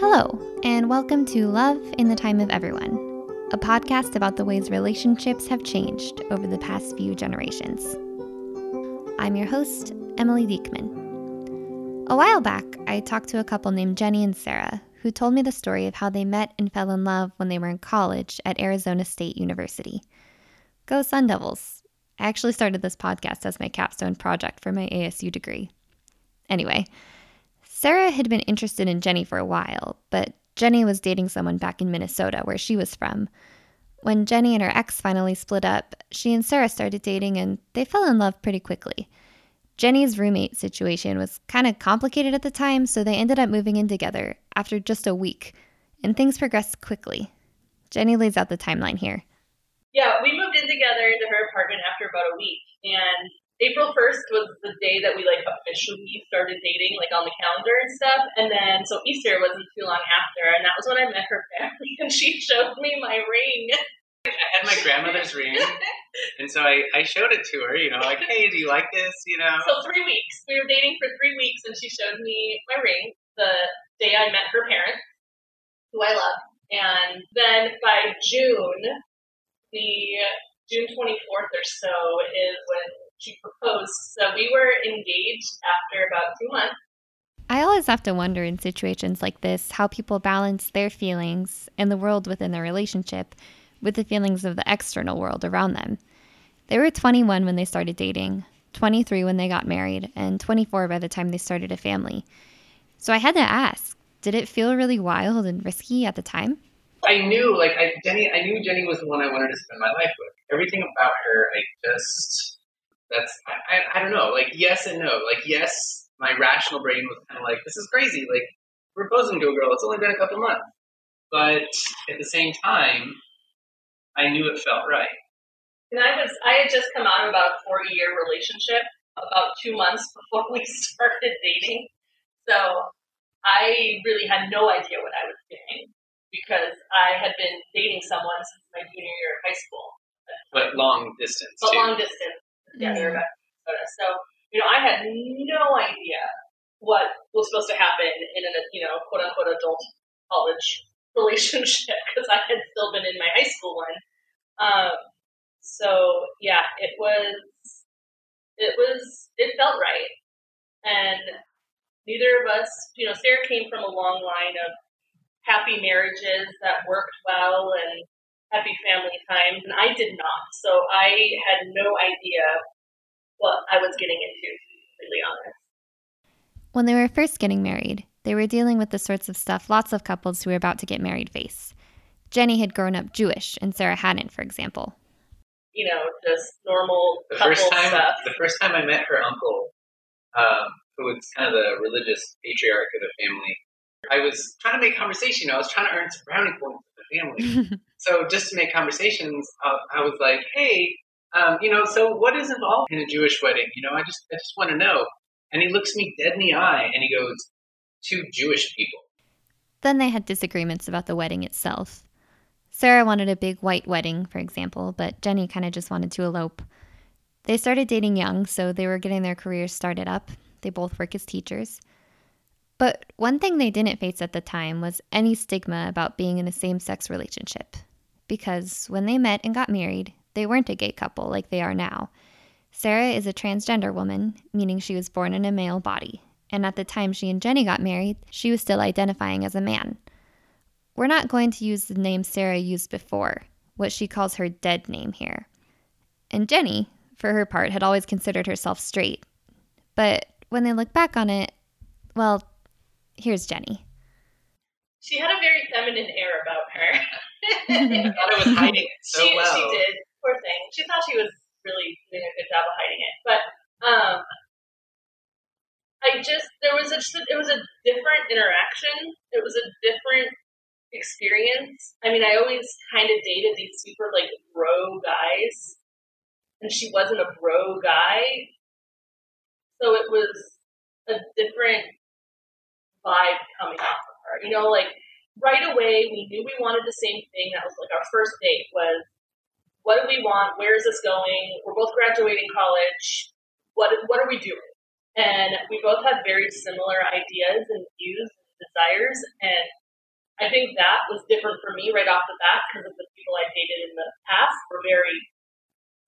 Hello, and welcome to Love in the Time of Everyone, a podcast about the ways relationships have changed over the past few generations. I'm your host, Emily Diekman. A while back, I talked to a couple named Jenny and Sarah who told me the story of how they met and fell in love when they were in college at Arizona State University. Go Sun Devils! I actually started this podcast as my capstone project for my ASU degree. Anyway, Sarah had been interested in Jenny for a while, but Jenny was dating someone back in Minnesota, where she was from. When Jenny and her ex finally split up, she and Sarah started dating and they fell in love pretty quickly. Jenny's roommate situation was kind of complicated at the time, so they ended up moving in together after just a week, and things progressed quickly. Jenny lays out the timeline here. Yeah, we moved in together into her apartment after about a week, and April 1st was the day that we like officially started dating, like on the calendar and stuff. And then, so Easter wasn't too long after, and that was when I met her family, and she showed me my ring. I had my grandmother's ring, and so I, I showed it to her, you know, like, hey, do you like this? You know? So, three weeks. We were dating for three weeks, and she showed me my ring the day I met her parents, who I love. And then by June, the June 24th or so is when she proposed. So we were engaged after about two months. I always have to wonder in situations like this how people balance their feelings and the world within their relationship with the feelings of the external world around them. They were 21 when they started dating, 23 when they got married, and 24 by the time they started a family. So I had to ask, did it feel really wild and risky at the time? I knew, like, I, Jenny, I knew Jenny was the one I wanted to spend my life with. Everything about her, I just that's I, I don't know like yes and no like yes my rational brain was kind of like this is crazy like proposing to a girl it's only been a couple months. But at the same time i knew it felt right. And i was i had just come out of about a four year relationship about two months before we started dating. So i really had no idea what i was doing because i had been dating someone since my junior year of high school. But long distance but too. long distance yeah, back Minnesota. So, you know, I had no idea what was supposed to happen in a, you know, quote unquote adult college relationship because I had still been in my high school one. Um, so yeah, it was, it was, it felt right. And neither of us, you know, Sarah came from a long line of happy marriages that worked well and happy family times, and I did not. So I had no idea what I was getting into, to be completely honest. When they were first getting married, they were dealing with the sorts of stuff lots of couples who were about to get married face. Jenny had grown up Jewish, and Sarah hadn't, for example. You know, just normal the couple first time, stuff. The first time I met her uncle, um, who was kind of the religious patriarch of the family, I was trying to make conversation. You know, I was trying to earn some brownie points for the family. so just to make conversations, uh, I was like, "Hey, um, you know, so what is involved in a Jewish wedding? You know, I just I just want to know." And he looks me dead in the eye and he goes, two Jewish people." Then they had disagreements about the wedding itself. Sarah wanted a big white wedding, for example, but Jenny kind of just wanted to elope. They started dating young, so they were getting their careers started up. They both work as teachers. But one thing they didn't face at the time was any stigma about being in a same sex relationship. Because when they met and got married, they weren't a gay couple like they are now. Sarah is a transgender woman, meaning she was born in a male body, and at the time she and Jenny got married, she was still identifying as a man. We're not going to use the name Sarah used before, what she calls her dead name here. And Jenny, for her part, had always considered herself straight. But when they look back on it, well, Here's Jenny. She had a very feminine air about her. I thought I was hiding it so she, well. She did. Poor thing. She thought she was really doing a good job of hiding it. But um, I just there was a, it was a different interaction. It was a different experience. I mean, I always kind of dated these super like bro guys, and she wasn't a bro guy, so it was a different vibe coming off of her. You know, like right away we knew we wanted the same thing. That was like our first date was what do we want? Where is this going? We're both graduating college. What what are we doing? And we both have very similar ideas and views and desires and I think that was different for me right off the bat because of the people I dated in the past were very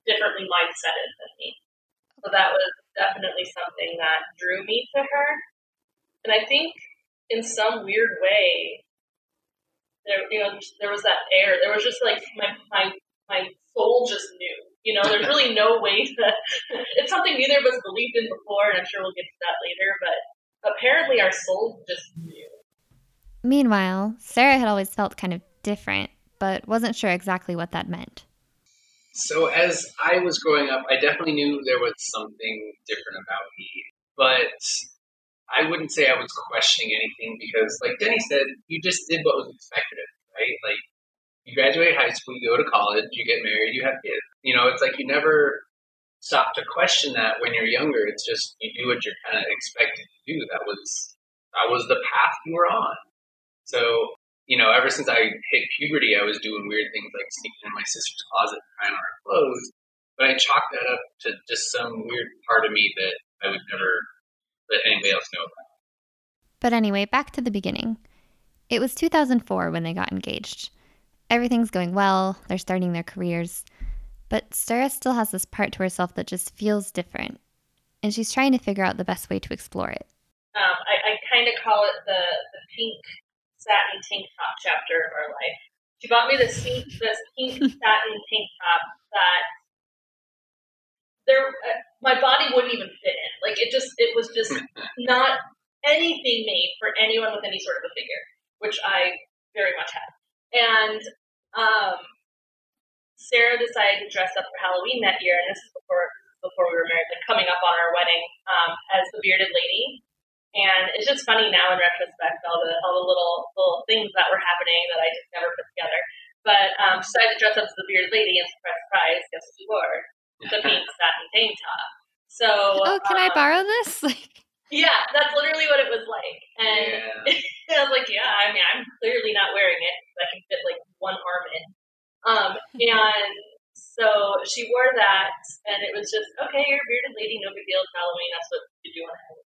differently mindseted than me. So that was definitely something that drew me to her. And I think in some weird way, there you know there was that air. There was just like my my my soul just knew. You know, there's really no way to. it's something neither of us believed in before, and I'm sure we'll get to that later. But apparently, our soul just knew. Meanwhile, Sarah had always felt kind of different, but wasn't sure exactly what that meant. So, as I was growing up, I definitely knew there was something different about me, but I wouldn't say I was questioning anything because, like Jenny said, you just did what was expected right? Like, you graduate high school, you go to college, you get married, you have kids. You know, it's like you never stop to question that when you're younger. It's just you do what you're kind of expected to do. That was that was the path you were on. So, you know, ever since I hit puberty, I was doing weird things like sneaking in my sister's closet trying on her clothes. But I chalked that up to just some weird part of me that I would never let anybody else know about. But anyway, back to the beginning. It was 2004 when they got engaged. Everything's going well, they're starting their careers. But Sarah still has this part to herself that just feels different. And she's trying to figure out the best way to explore it. Um, I, I kind of call it the, the pink satin tank top chapter of our life. She bought me this pink, this pink satin tank top that there, uh, my body wouldn't even fit in. Like it just, it was just not anything made for anyone with any sort of a figure, which I very much had. And um, Sarah decided to dress up for Halloween that year, and this is before before we were married, like coming up on our wedding, um, as the bearded lady. And it's just funny now in retrospect, all the all the little little things that were happening that I just never put together. But um, she decided to dress up as the bearded lady, and surprise, surprise, guess what she wore? The pink satin tank top. So, oh, can um, I borrow this? Like, yeah, that's literally what it was like. And yeah. I was like, yeah, I mean, I'm clearly not wearing it. I can fit like one arm in. Um, and so she wore that, and it was just, okay, you're a bearded lady, no big deal. It's Halloween. That's what you do on Halloween.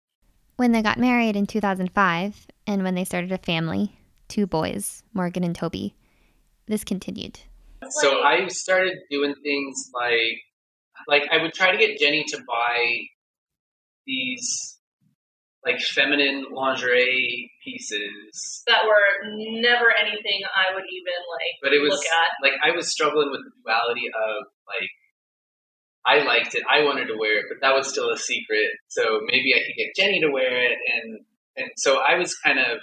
When they got married in 2005, and when they started a family, two boys, Morgan and Toby, this continued. So I started doing things like, like I would try to get Jenny to buy these like feminine lingerie pieces that were never anything I would even like. But it was look at. like I was struggling with the duality of like I liked it, I wanted to wear it, but that was still a secret. So maybe I could get Jenny to wear it, and and so I was kind of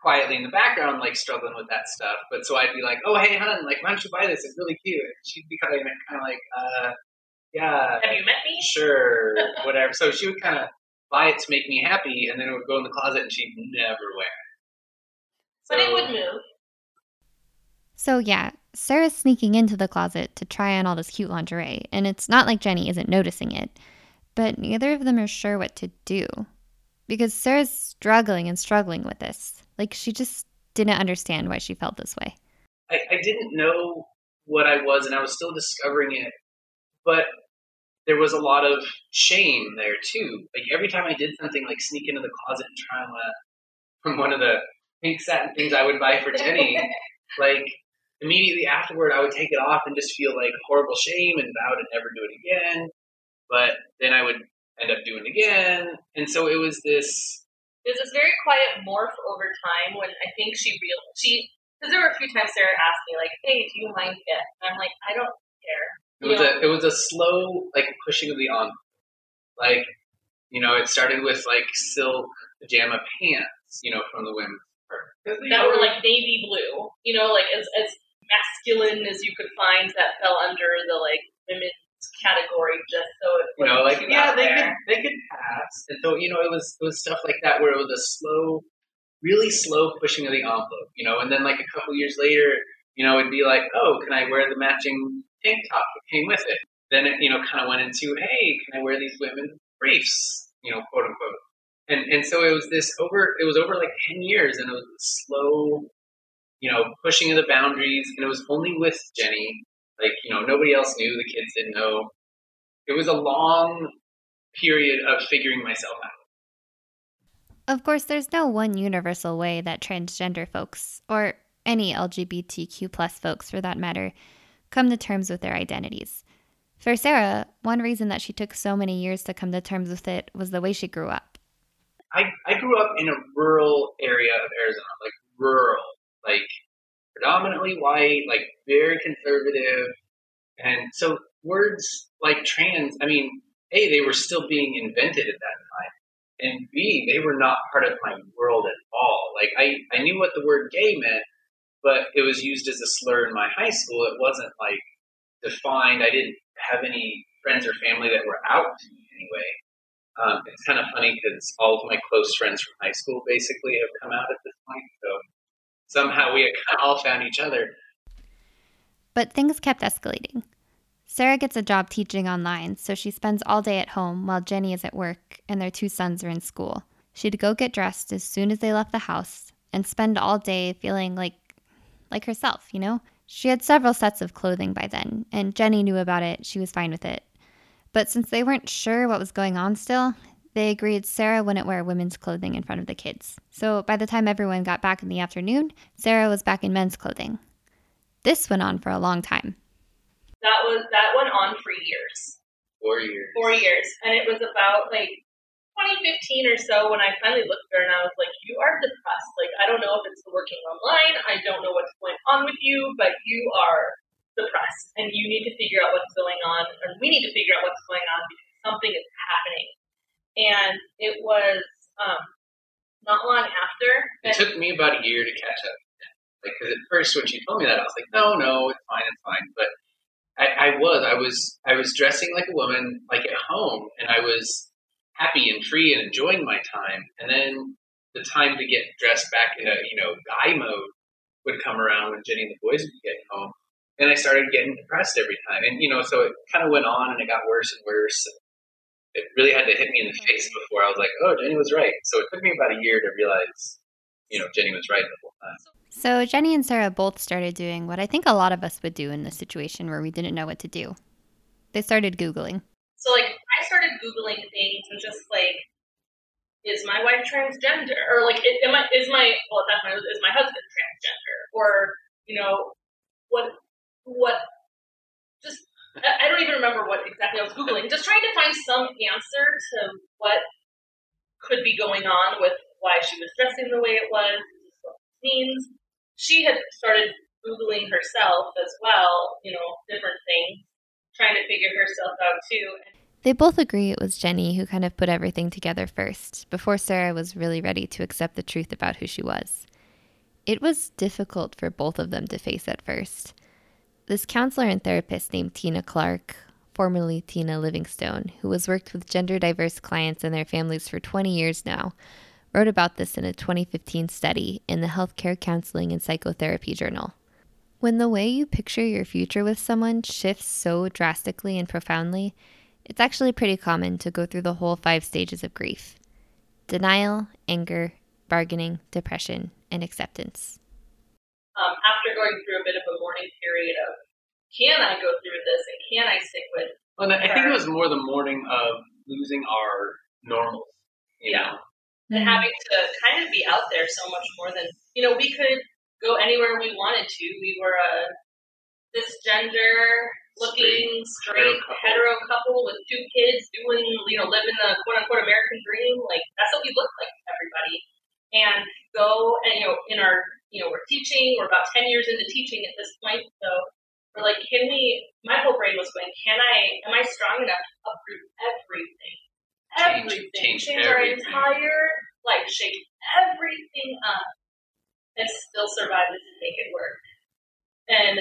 quietly in the background, like struggling with that stuff. But so I'd be like, "Oh, hey, hon, like, why don't you buy this? It's really cute." And she'd be kind of kind of like, "Uh, yeah, have you met me? Sure, whatever." So she would kind of buy it to make me happy, and then it would go in the closet, and she'd never wear it. So, but it would move. So yeah, Sarah's sneaking into the closet to try on all this cute lingerie, and it's not like Jenny isn't noticing it, but neither of them are sure what to do. Because Sarah's struggling and struggling with this. Like, she just didn't understand why she felt this way. I, I didn't know what I was, and I was still discovering it. But there was a lot of shame there too. Like every time I did something like sneak into the closet and try on a, from one of the pink satin things I would buy for Jenny, like immediately afterward I would take it off and just feel like horrible shame and vow to never do it again. But then I would end up doing it again. And so it was this There's this very quiet morph over time when I think she real she because there were a few times Sarah asked me like, "Hey, do you mind it?" And I'm like, "I don't care." It was a it was a slow like pushing of the envelope. Like you know, it started with like silk pajama pants, you know, from the women's that know, were like navy blue, you know, like as as masculine as you could find that fell under the like women's category just so it you know like yeah they there. could they could pass and so you know it was it was stuff like that where it was a slow really slow pushing of the envelope you know and then like a couple years later you know it'd be like oh can i wear the matching tank top that came with it. Then it, you know, kind of went into, hey, can I wear these women's briefs? You know, quote unquote. And and so it was this over. It was over like ten years, and it was slow, you know, pushing of the boundaries. And it was only with Jenny. Like you know, nobody else knew. The kids didn't know. It was a long period of figuring myself out. Of course, there's no one universal way that transgender folks, or any LGBTQ plus folks for that matter, come to terms with their identities. For Sarah, one reason that she took so many years to come to terms with it was the way she grew up. I, I grew up in a rural area of Arizona, like rural, like predominantly white, like very conservative. And so words like trans, I mean, A, they were still being invented at that time. And B, they were not part of my world at all. Like I, I knew what the word gay meant, but it was used as a slur in my high school. It wasn't like defined. I didn't have any friends or family that were out to me anyway. Um, it's kind of funny because all of my close friends from high school basically have come out at this point. So somehow we all found each other. But things kept escalating. Sarah gets a job teaching online, so she spends all day at home while Jenny is at work and their two sons are in school. She'd go get dressed as soon as they left the house and spend all day feeling like like herself, you know? She had several sets of clothing by then, and Jenny knew about it. She was fine with it. But since they weren't sure what was going on still, they agreed Sarah wouldn't wear women's clothing in front of the kids. So by the time everyone got back in the afternoon, Sarah was back in men's clothing. This went on for a long time. That was that went on for years. Four years. Four years. And it was about like 2015 or so when I finally looked at her and I was like, You are depressed. Like, I don't know if it's the working online. I don't know what's going on with you, but you are depressed. And you need to figure out what's going on. And we need to figure out what's going on because something is happening. And it was um, not long after. It took me about a year to catch up. Like, because at first when she told me that, I was like, No, no, it's fine, it's fine. But I, I was, I was, I was dressing like a woman, like at home, and I was happy and free and enjoying my time. And then the time to get dressed back into, you know, guy mode would come around when Jenny and the boys would get home. And I started getting depressed every time. And, you know, so it kind of went on and it got worse and worse. It really had to hit me in the mm-hmm. face before I was like, oh, Jenny was right. So it took me about a year to realize, you know, Jenny was right the whole time. So Jenny and Sarah both started doing what I think a lot of us would do in this situation where we didn't know what to do. They started Googling. So, like, I started Googling things and just like, is my wife transgender? Or like, am I, is my, well, that's my, is my husband transgender? Or, you know, what, what, just, I don't even remember what exactly I was Googling. Just trying to find some answer to what could be going on with why she was dressing the way it was, what it means she had started Googling herself as well, you know, different things, trying to figure herself out too. They both agree it was Jenny who kind of put everything together first, before Sarah was really ready to accept the truth about who she was. It was difficult for both of them to face at first. This counselor and therapist named Tina Clark, formerly Tina Livingstone, who has worked with gender diverse clients and their families for 20 years now, wrote about this in a 2015 study in the Healthcare Counseling and Psychotherapy Journal. When the way you picture your future with someone shifts so drastically and profoundly, it's actually pretty common to go through the whole five stages of grief denial, anger, bargaining, depression, and acceptance. Um, after going through a bit of a mourning period of, can I go through this and can I stick with? Well, I think it was more the mourning of losing our normals. yeah. Know? and having to kind of be out there so much more than you know we could go anywhere we wanted to. We were a cisgender looking straight, straight hetero, couple. hetero, couple. with two kids doing you know living the quote unquote American dream. Like that's what we looked like to everybody. And go and you know in our you know we're teaching. We're about ten years into teaching at this point, so we're like, can we? My whole brain was going, can I? Am I strong enough to uproot everything everything, change, change our entire life, shake everything up, and still survive it to make it work. And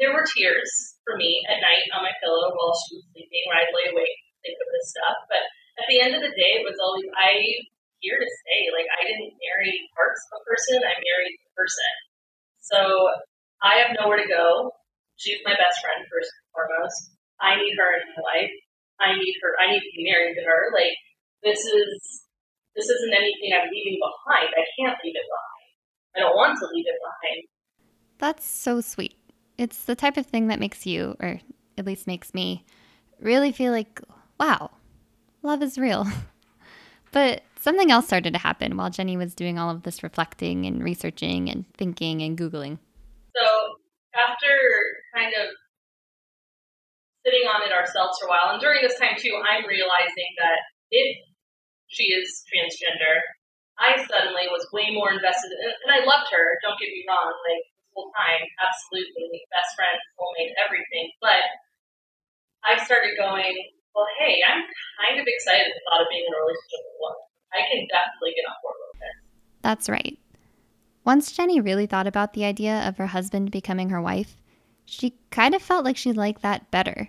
there were tears for me at night on my pillow while she was sleeping, where I'd lay awake and think of this stuff. But at the end of the day, it was always I here to stay. Like I didn't marry parts of a person, I married the person. So I have nowhere to go. She's my best friend first and foremost. I need her in my life. I need her. I need to be married to her. Like this is this isn't anything I'm leaving behind. I can't leave it behind. I don't want to leave it behind. That's so sweet. It's the type of thing that makes you, or at least makes me, really feel like, wow, love is real. but something else started to happen while Jenny was doing all of this reflecting and researching and thinking and Googling. So after kind of sitting on it ourselves for a while, and during this time too, I'm realizing that if she is transgender, I suddenly was way more invested in and I loved her, don't get me wrong, like this whole time, absolutely, best friend, soulmate, everything. But I started going, well, hey, I'm kind of excited at the thought of being in a relationship with a woman. I can definitely get on board with this. That's right. Once Jenny really thought about the idea of her husband becoming her wife, she kind of felt like she liked that better.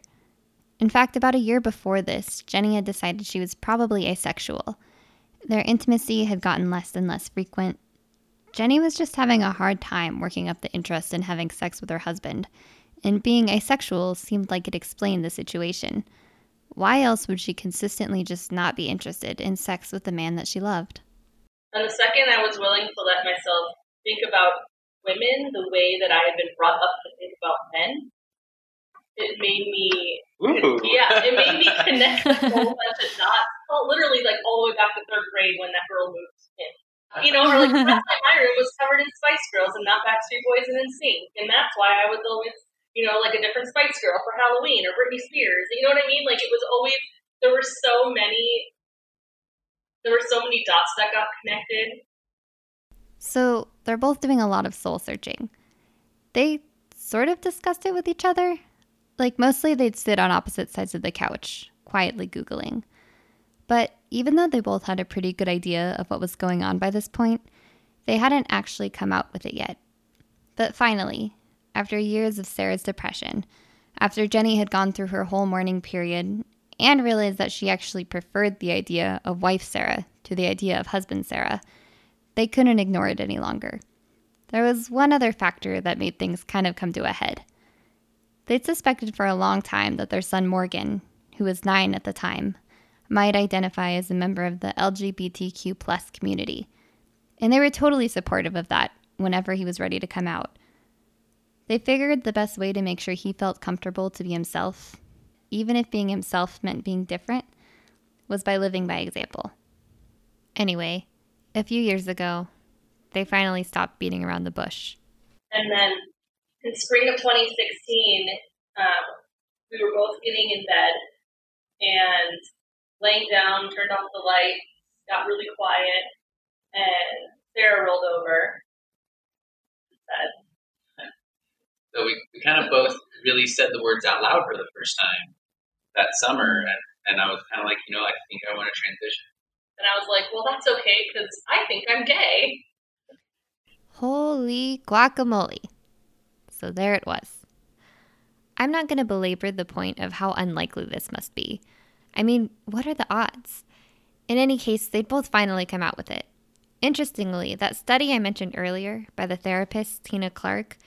In fact, about a year before this, Jenny had decided she was probably asexual. Their intimacy had gotten less and less frequent. Jenny was just having a hard time working up the interest in having sex with her husband, and being asexual seemed like it explained the situation. Why else would she consistently just not be interested in sex with the man that she loved? And the second I was willing to let myself think about women the way that I had been brought up to think about men, it made me Ooh. yeah, it made me connect a whole bunch of dots. Well, literally like all the way back to third grade when that girl moved in. You know, or like that's why my room was covered in Spice Girls and not Backstreet Boys and NSYNC, and that's why I was always, you know, like a different Spice Girl for Halloween or Britney Spears. You know what I mean? Like it was always there were so many, there were so many dots that got connected. So they're both doing a lot of soul searching. They sort of discussed it with each other, like, mostly they'd sit on opposite sides of the couch, quietly Googling. But even though they both had a pretty good idea of what was going on by this point, they hadn't actually come out with it yet. But finally, after years of Sarah's depression, after Jenny had gone through her whole mourning period and realized that she actually preferred the idea of wife Sarah to the idea of husband Sarah, they couldn't ignore it any longer. There was one other factor that made things kind of come to a head. They'd suspected for a long time that their son Morgan, who was nine at the time, might identify as a member of the LGBTQ plus community. And they were totally supportive of that whenever he was ready to come out. They figured the best way to make sure he felt comfortable to be himself, even if being himself meant being different, was by living by example. Anyway, a few years ago, they finally stopped beating around the bush. And then in spring of 2016, um, we were both getting in bed and laying down, turned off the light, got really quiet, and Sarah rolled over and said, So we, we kind of both really said the words out loud for the first time that summer, and, and I was kind of like, you know, I think I want to transition. And I was like, well, that's okay because I think I'm gay. Holy guacamole. So there it was. I'm not going to belabor the point of how unlikely this must be. I mean, what are the odds? In any case, they'd both finally come out with it. Interestingly, that study I mentioned earlier by the therapist Tina Clark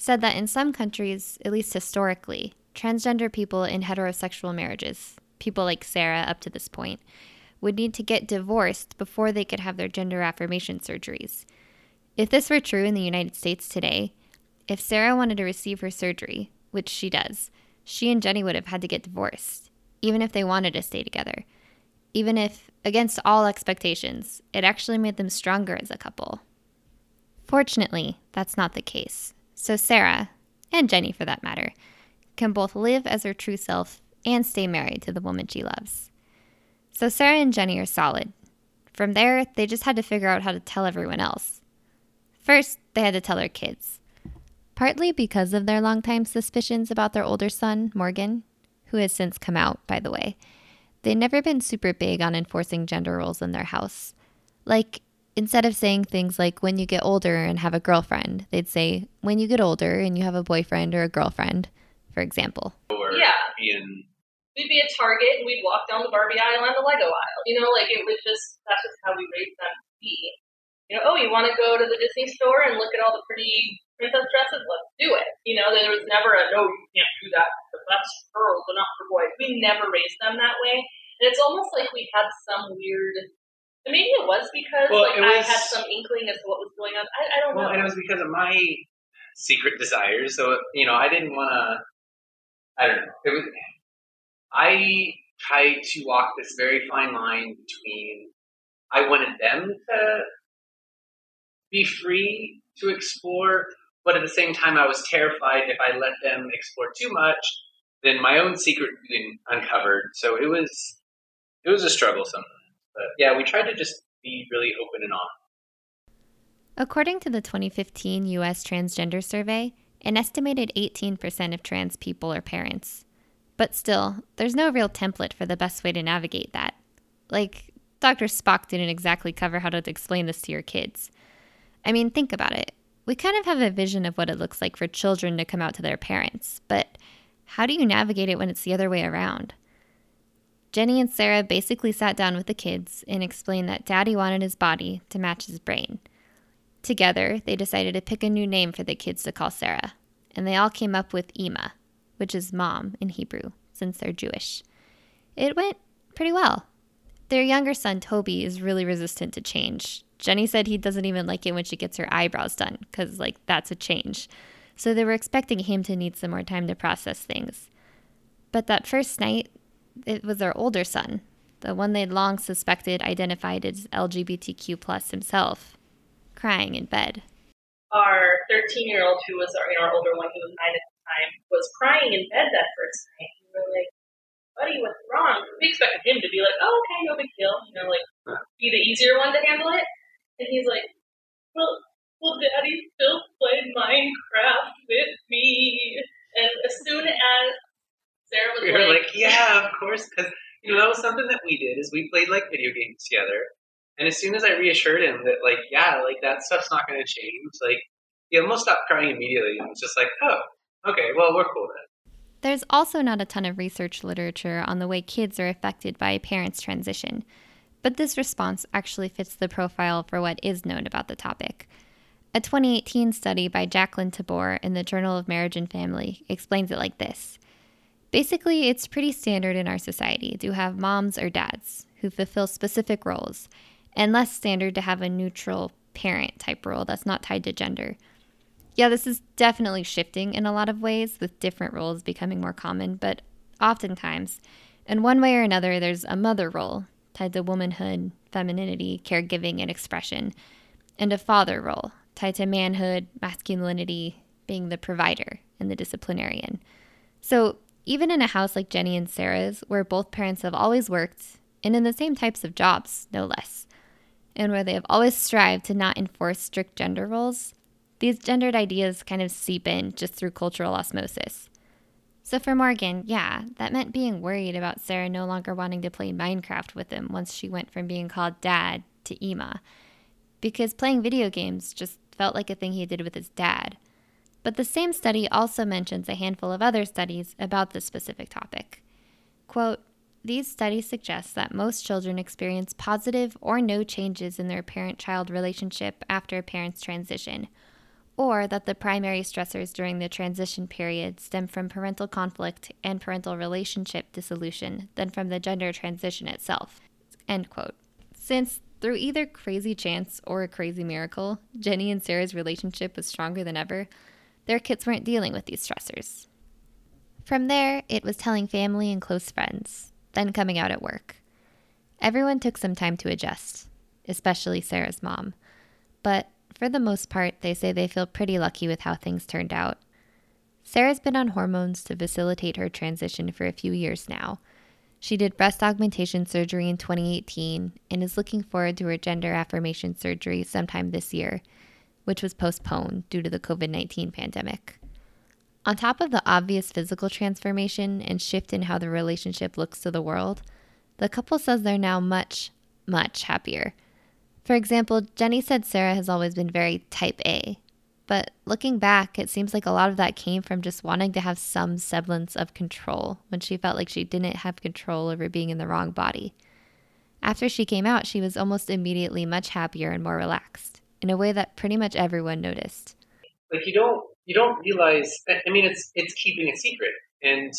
said that in some countries, at least historically, transgender people in heterosexual marriages, people like Sarah up to this point, would need to get divorced before they could have their gender affirmation surgeries. If this were true in the United States today, if Sarah wanted to receive her surgery, which she does, she and Jenny would have had to get divorced, even if they wanted to stay together. Even if, against all expectations, it actually made them stronger as a couple. Fortunately, that's not the case. So Sarah, and Jenny for that matter, can both live as her true self and stay married to the woman she loves. So Sarah and Jenny are solid. From there, they just had to figure out how to tell everyone else. First, they had to tell their kids partly because of their longtime suspicions about their older son, Morgan, who has since come out, by the way. They'd never been super big on enforcing gender roles in their house. Like, instead of saying things like, when you get older and have a girlfriend, they'd say, when you get older and you have a boyfriend or a girlfriend, for example. Or Yeah. being, We'd be at Target and we'd walk down the Barbie aisle and the Lego aisle. You know, like it was just, that's just how we raised them to be. You know, oh, you want to go to the Disney store and look at all the pretty princess dresses? Let's do it. You know, there was never a, no, you can't do that. because That's for girls and not for boys. We never raised them that way. And it's almost like we had some weird, and maybe it was because Well, like it I had some inkling as to what was going on. I, I don't well, know. and it was because of my secret desires. So, you know, I didn't want to, I don't know. It was, I tried to walk this very fine line between I wanted them to be free to explore, but at the same time, I was terrified if I let them explore too much, then my own secret would be uncovered. So it was it was a struggle sometimes. But yeah, we tried to just be really open and honest. According to the 2015 US Transgender Survey, an estimated 18% of trans people are parents. But still, there's no real template for the best way to navigate that. Like, Dr. Spock didn't exactly cover how to explain this to your kids. I mean, think about it. We kind of have a vision of what it looks like for children to come out to their parents, but how do you navigate it when it's the other way around? Jenny and Sarah basically sat down with the kids and explained that Daddy wanted his body to match his brain. Together, they decided to pick a new name for the kids to call Sarah, and they all came up with Ima, which is mom in Hebrew, since they're Jewish. It went pretty well. Their younger son, Toby, is really resistant to change. Jenny said he doesn't even like it when she gets her eyebrows done, because, like, that's a change. So they were expecting him to need some more time to process things. But that first night, it was their older son, the one they'd long suspected identified as LGBTQ plus himself, crying in bed. Our 13 year old, who was our, you know, our older one, who was nine at the time, was crying in bed that first night. We were like, buddy, what's wrong? We expected him to be like, oh, okay, no big deal. You know, like, be the easier one to handle it. And he's like, well, well, daddy still played Minecraft with me. And as soon as Sarah was we were like, like yeah, of course, because you know that was something that we did is we played like video games together. And as soon as I reassured him that like, yeah, like that stuff's not going to change, like he almost stopped crying immediately and was just like, oh, okay, well we're cool then. There's also not a ton of research literature on the way kids are affected by a parent's transition, but this response actually fits the profile for what is known about the topic. A 2018 study by Jacqueline Tabor in the Journal of Marriage and Family explains it like this Basically, it's pretty standard in our society to have moms or dads who fulfill specific roles, and less standard to have a neutral parent type role that's not tied to gender. Yeah, this is definitely shifting in a lot of ways, with different roles becoming more common, but oftentimes, in one way or another, there's a mother role tied to womanhood, femininity, caregiving, and expression, and a father role tied to manhood, masculinity, being the provider, and the disciplinarian. So even in a house like Jenny and Sarah's, where both parents have always worked, and in the same types of jobs, no less, and where they have always strived to not enforce strict gender roles, these gendered ideas kind of seep in just through cultural osmosis. So for Morgan, yeah, that meant being worried about Sarah no longer wanting to play Minecraft with him once she went from being called dad to Ima. Because playing video games just felt like a thing he did with his dad. But the same study also mentions a handful of other studies about this specific topic. Quote, these studies suggest that most children experience positive or no changes in their parent child relationship after a parent's transition, or that the primary stressors during the transition period stem from parental conflict and parental relationship dissolution than from the gender transition itself. End quote. Since through either crazy chance or a crazy miracle, Jenny and Sarah's relationship was stronger than ever, their kids weren't dealing with these stressors. From there, it was telling family and close friends, then coming out at work. Everyone took some time to adjust, especially Sarah's mom. But for the most part, they say they feel pretty lucky with how things turned out. Sarah's been on hormones to facilitate her transition for a few years now. She did breast augmentation surgery in 2018 and is looking forward to her gender affirmation surgery sometime this year which was postponed due to the COVID 19 pandemic. On top of the obvious physical transformation and shift in how the relationship looks to the world, the couple says they're now much, much happier. For example, Jenny said Sarah has always been very type A, but looking back, it seems like a lot of that came from just wanting to have some semblance of control when she felt like she didn't have control over being in the wrong body. After she came out, she was almost immediately much happier and more relaxed in a way that pretty much everyone noticed. Like you don't you don't realize. I mean, it's it's keeping a secret, and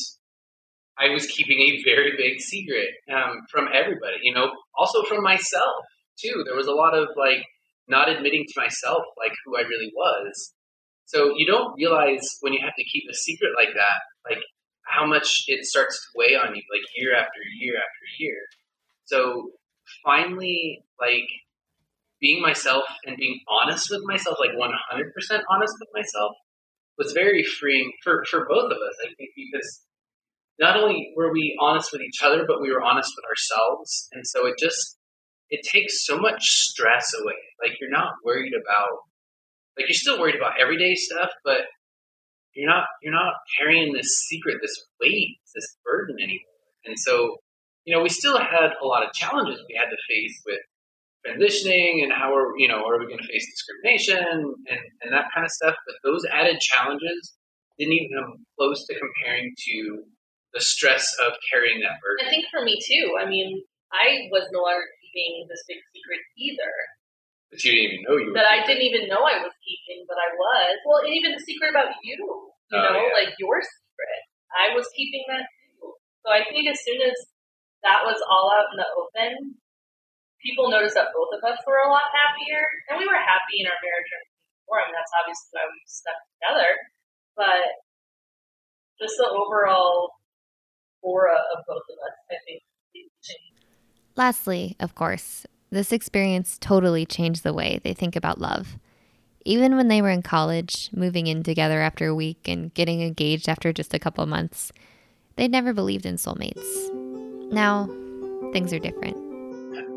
I was keeping a very big secret um, from everybody. You know, also from myself too. There was a lot of like not admitting to myself like who I really was. So you don't realize when you have to keep a secret like that, like how much it starts to weigh on you, like year after year after year. So finally like being myself and being honest with myself, like 100% honest with myself, was very freeing for, for both of us, I think, because not only were we honest with each other, but we were honest with ourselves. And so it just, it takes so much stress away. Like you're not worried about, like you're still worried about everyday stuff, but you're not, you're not carrying this secret, this weight, this burden anymore. And so, you know, we still had a lot of challenges we had to face with transitioning and how are you know are we going to face discrimination and, and that kind of stuff but those added challenges didn't even come close to comparing to the stress of carrying that burden. I think for me too i mean i was no longer keeping this big secret either. That you didn't even know you that i didn't even know i was keeping but i was. Well and even the secret about you you oh, know yeah. like your secret. I was keeping that too. So i think as soon as that was all out in the open people noticed that both of us were a lot happier, and we were happy in our marriage before. Mean, that's obviously why we stuck together. But just the overall aura of both of us, I think, changed. Lastly, of course, this experience totally changed the way they think about love. Even when they were in college, moving in together after a week and getting engaged after just a couple months, they'd never believed in soulmates. Now, things are different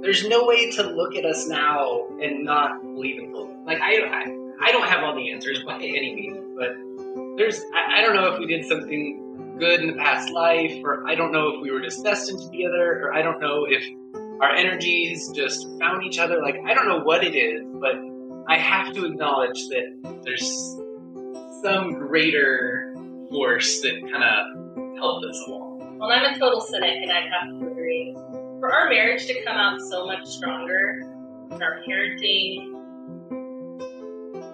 there's no way to look at us now and not believe in. Like I, I, I don't have all the answers by any means, but there's I, I, don't know if we did something good in the past life, or I don't know if we were just destined to be together, or I don't know if our energies just found each other. Like I don't know what it is, but I have to acknowledge that there's some greater force that kind of helped us along. Well, I'm a total cynic, and I have to agree for our marriage to come out so much stronger, our parenting,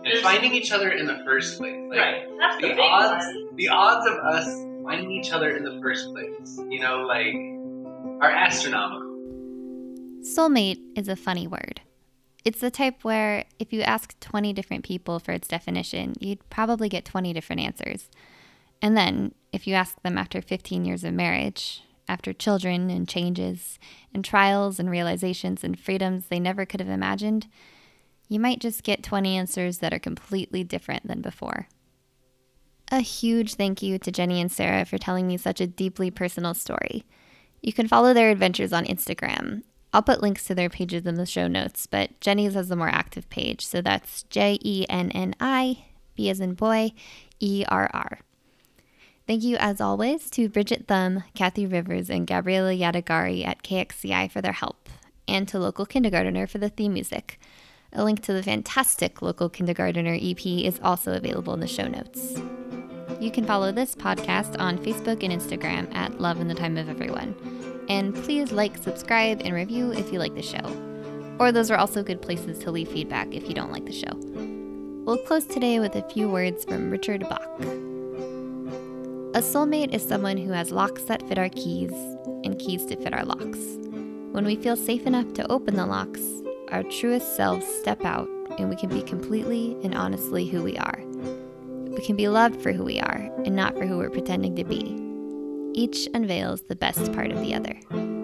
and finding each other in the first place. Like, right. That's the, the odds. One. The odds of us finding each other in the first place, you know, like, are astronomical. Soulmate is a funny word. It's the type where if you ask 20 different people for its definition, you'd probably get 20 different answers. And then, if you ask them after 15 years of marriage, after children and changes and trials and realizations and freedoms they never could have imagined, you might just get 20 answers that are completely different than before. A huge thank you to Jenny and Sarah for telling me such a deeply personal story. You can follow their adventures on Instagram. I'll put links to their pages in the show notes, but Jenny's has the more active page, so that's J E N N I, B as in boy, E R R. Thank you, as always, to Bridget Thumb, Kathy Rivers, and Gabriela Yadagari at KXCI for their help, and to Local Kindergartner for the theme music. A link to the fantastic Local Kindergartner EP is also available in the show notes. You can follow this podcast on Facebook and Instagram at Love in the Time of Everyone. And please like, subscribe, and review if you like the show. Or those are also good places to leave feedback if you don't like the show. We'll close today with a few words from Richard Bach. A soulmate is someone who has locks that fit our keys and keys to fit our locks. When we feel safe enough to open the locks, our truest selves step out and we can be completely and honestly who we are. We can be loved for who we are and not for who we're pretending to be. Each unveils the best part of the other.